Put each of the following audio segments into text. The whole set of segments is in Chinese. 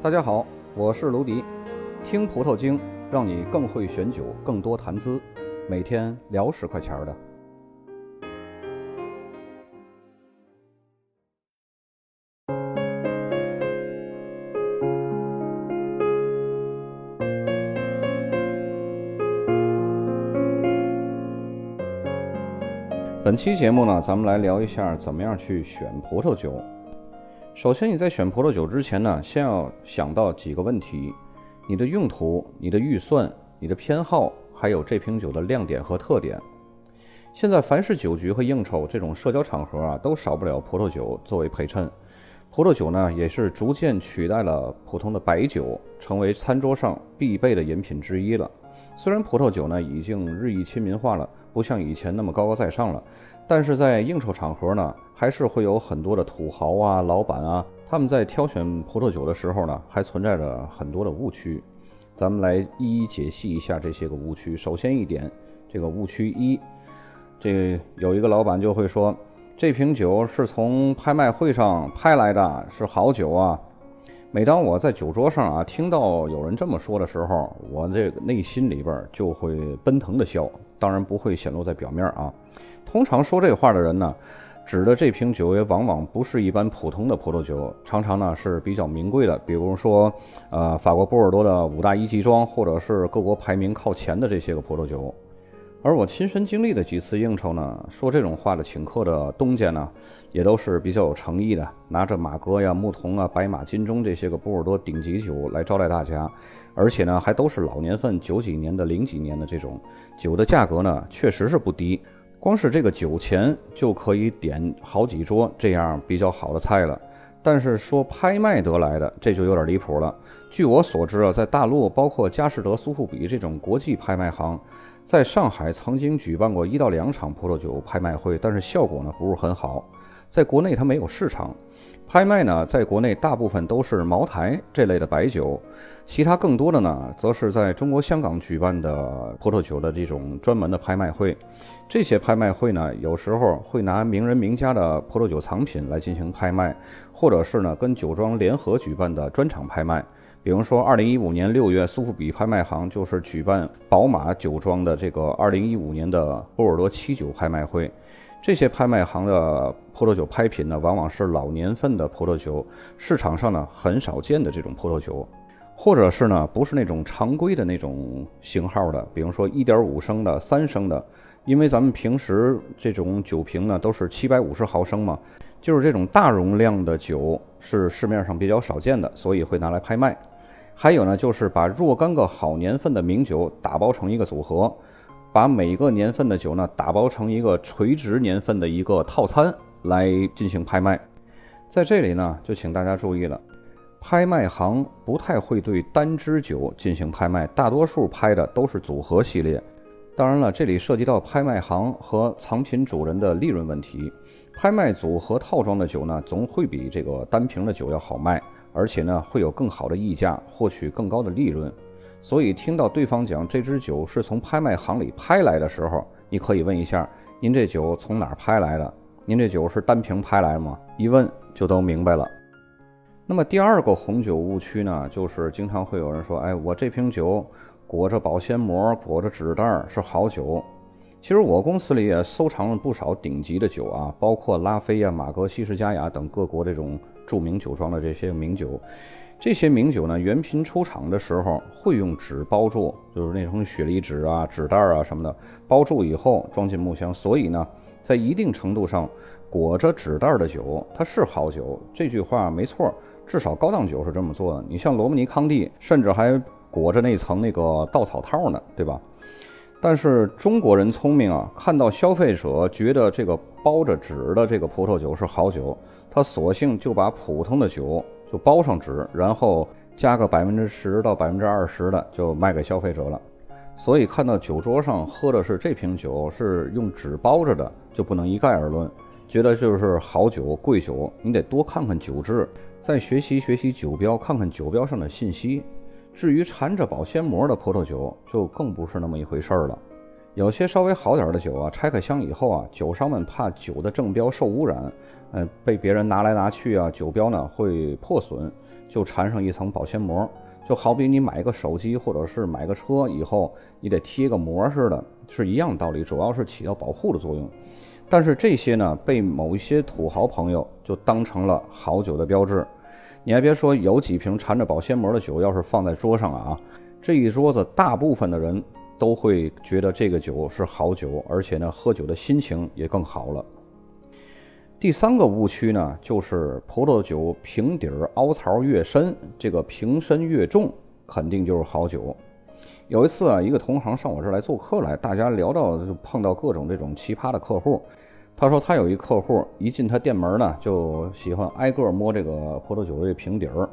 大家好，我是卢迪，听葡萄精，让你更会选酒，更多谈资，每天聊十块钱的。本期节目呢，咱们来聊一下怎么样去选葡萄酒。首先，你在选葡萄酒之前呢，先要想到几个问题：你的用途、你的预算、你的偏好，还有这瓶酒的亮点和特点。现在凡是酒局和应酬这种社交场合啊，都少不了葡萄酒作为陪衬。葡萄酒呢，也是逐渐取代了普通的白酒，成为餐桌上必备的饮品之一了。虽然葡萄酒呢已经日益亲民化了，不像以前那么高高在上了。但是在应酬场合呢，还是会有很多的土豪啊、老板啊，他们在挑选葡萄酒的时候呢，还存在着很多的误区。咱们来一一解析一下这些个误区。首先一点，这个误区一，这有一个老板就会说，这瓶酒是从拍卖会上拍来的，是好酒啊。每当我在酒桌上啊听到有人这么说的时候，我这个内心里边就会奔腾的笑，当然不会显露在表面啊。通常说这话的人呢，指的这瓶酒也往往不是一般普通的葡萄酒，常常呢是比较名贵的，比如说呃法国波尔多的五大一级庄，或者是各国排名靠前的这些个葡萄酒。而我亲身经历的几次应酬呢，说这种话的请客的东家呢，也都是比较有诚意的，拿着马哥呀、牧童啊、白马、金钟这些个波尔多顶级酒来招待大家，而且呢，还都是老年份九几年的、零几年的这种酒的价格呢，确实是不低，光是这个酒钱就可以点好几桌这样比较好的菜了。但是说拍卖得来的，这就有点离谱了。据我所知啊，在大陆，包括佳士得、苏富比这种国际拍卖行。在上海曾经举办过一到两场葡萄酒拍卖会，但是效果呢不是很好。在国内它没有市场，拍卖呢在国内大部分都是茅台这类的白酒，其他更多的呢则是在中国香港举办的葡萄酒的这种专门的拍卖会。这些拍卖会呢有时候会拿名人名家的葡萄酒藏品来进行拍卖，或者是呢跟酒庄联合举办的专场拍卖。比如说，二零一五年六月，苏富比拍卖行就是举办宝马酒庄的这个二零一五年的波尔多七酒拍卖会。这些拍卖行的葡萄酒拍品呢，往往是老年份的葡萄酒，市场上呢很少见的这种葡萄酒，或者是呢不是那种常规的那种型号的，比如说一点五升的、三升的，因为咱们平时这种酒瓶呢都是七百五十毫升嘛，就是这种大容量的酒是市面上比较少见的，所以会拿来拍卖。还有呢，就是把若干个好年份的名酒打包成一个组合，把每个年份的酒呢打包成一个垂直年份的一个套餐来进行拍卖。在这里呢，就请大家注意了，拍卖行不太会对单支酒进行拍卖，大多数拍的都是组合系列。当然了，这里涉及到拍卖行和藏品主人的利润问题。拍卖组合套装的酒呢，总会比这个单瓶的酒要好卖。而且呢，会有更好的溢价，获取更高的利润。所以听到对方讲这支酒是从拍卖行里拍来的时候，你可以问一下：您这酒从哪儿拍来的？您这酒是单瓶拍来吗？一问就都明白了。那么第二个红酒误区呢，就是经常会有人说：“哎，我这瓶酒裹着保鲜膜，裹着纸袋是好酒。”其实我公司里也收藏了不少顶级的酒啊，包括拉菲呀、马格、西施佳雅等各国这种。著名酒庄的这些名酒，这些名酒呢，原品出厂的时候会用纸包住，就是那种雪梨纸啊、纸袋啊什么的，包住以后装进木箱。所以呢，在一定程度上，裹着纸袋的酒它是好酒，这句话没错。至少高档酒是这么做的。你像罗姆尼康帝，甚至还裹着那层那个稻草套呢，对吧？但是中国人聪明啊，看到消费者觉得这个包着纸的这个葡萄酒是好酒，他索性就把普通的酒就包上纸，然后加个百分之十到百分之二十的就卖给消费者了。所以看到酒桌上喝的是这瓶酒是用纸包着的，就不能一概而论，觉得就是好酒贵酒，你得多看看酒质，再学习学习酒标，看看酒标上的信息。至于缠着保鲜膜的葡萄酒，就更不是那么一回事儿了。有些稍微好点的酒啊，拆开箱以后啊，酒商们怕酒的正标受污染，嗯，被别人拿来拿去啊，酒标呢会破损，就缠上一层保鲜膜，就好比你买个手机或者是买个车以后，你得贴个膜似的，是一样道理，主要是起到保护的作用。但是这些呢，被某一些土豪朋友就当成了好酒的标志。你还别说，有几瓶缠着保鲜膜的酒，要是放在桌上啊，这一桌子大部分的人都会觉得这个酒是好酒，而且呢，喝酒的心情也更好了。第三个误区呢，就是葡萄酒瓶底凹槽越深，这个瓶身越重，肯定就是好酒。有一次啊，一个同行上我这儿来做客来，大家聊到就碰到各种这种奇葩的客户。他说他有一客户，一进他店门呢，就喜欢挨个摸这个葡萄酒的瓶底儿，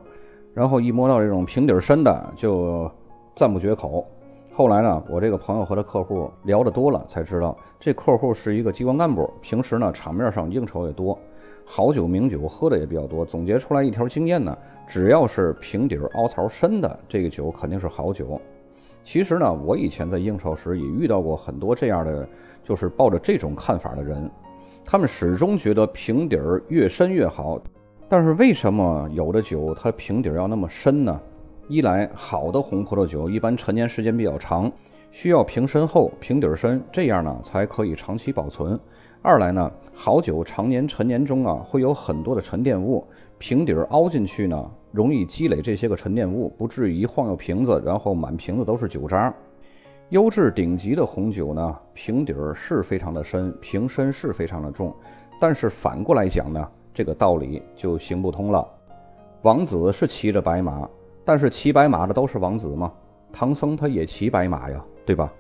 然后一摸到这种瓶底深的就赞不绝口。后来呢，我这个朋友和他客户聊得多了，才知道这客户是一个机关干部，平时呢场面上应酬也多，好酒名酒喝的也比较多。总结出来一条经验呢，只要是瓶底凹槽深的，这个酒肯定是好酒。其实呢，我以前在应酬时也遇到过很多这样的，就是抱着这种看法的人，他们始终觉得瓶底儿越深越好。但是为什么有的酒它瓶底儿要那么深呢？一来，好的红葡萄酒一般陈年时间比较长，需要瓶身厚、瓶底深，这样呢才可以长期保存。二来呢，好酒常年陈年中啊，会有很多的沉淀物，瓶底儿凹进去呢。容易积累这些个沉淀物，不至于一晃悠瓶子，然后满瓶子都是酒渣。优质顶级的红酒呢，瓶底儿是非常的深，瓶身是非常的重。但是反过来讲呢，这个道理就行不通了。王子是骑着白马，但是骑白马的都是王子吗？唐僧他也骑白马呀，对吧？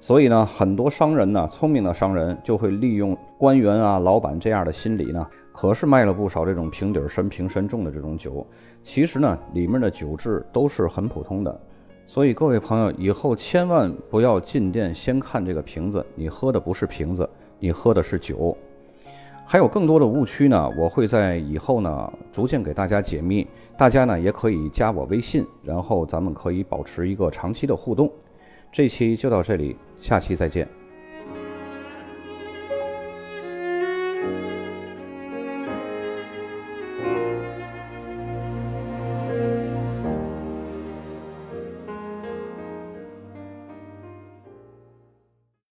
所以呢，很多商人呢，聪明的商人就会利用官员啊、老板这样的心理呢，可是卖了不少这种瓶底深、瓶身重的这种酒。其实呢，里面的酒质都是很普通的。所以各位朋友，以后千万不要进店先看这个瓶子，你喝的不是瓶子，你喝的是酒。还有更多的误区呢，我会在以后呢逐渐给大家解密。大家呢也可以加我微信，然后咱们可以保持一个长期的互动。这期就到这里。下期再见。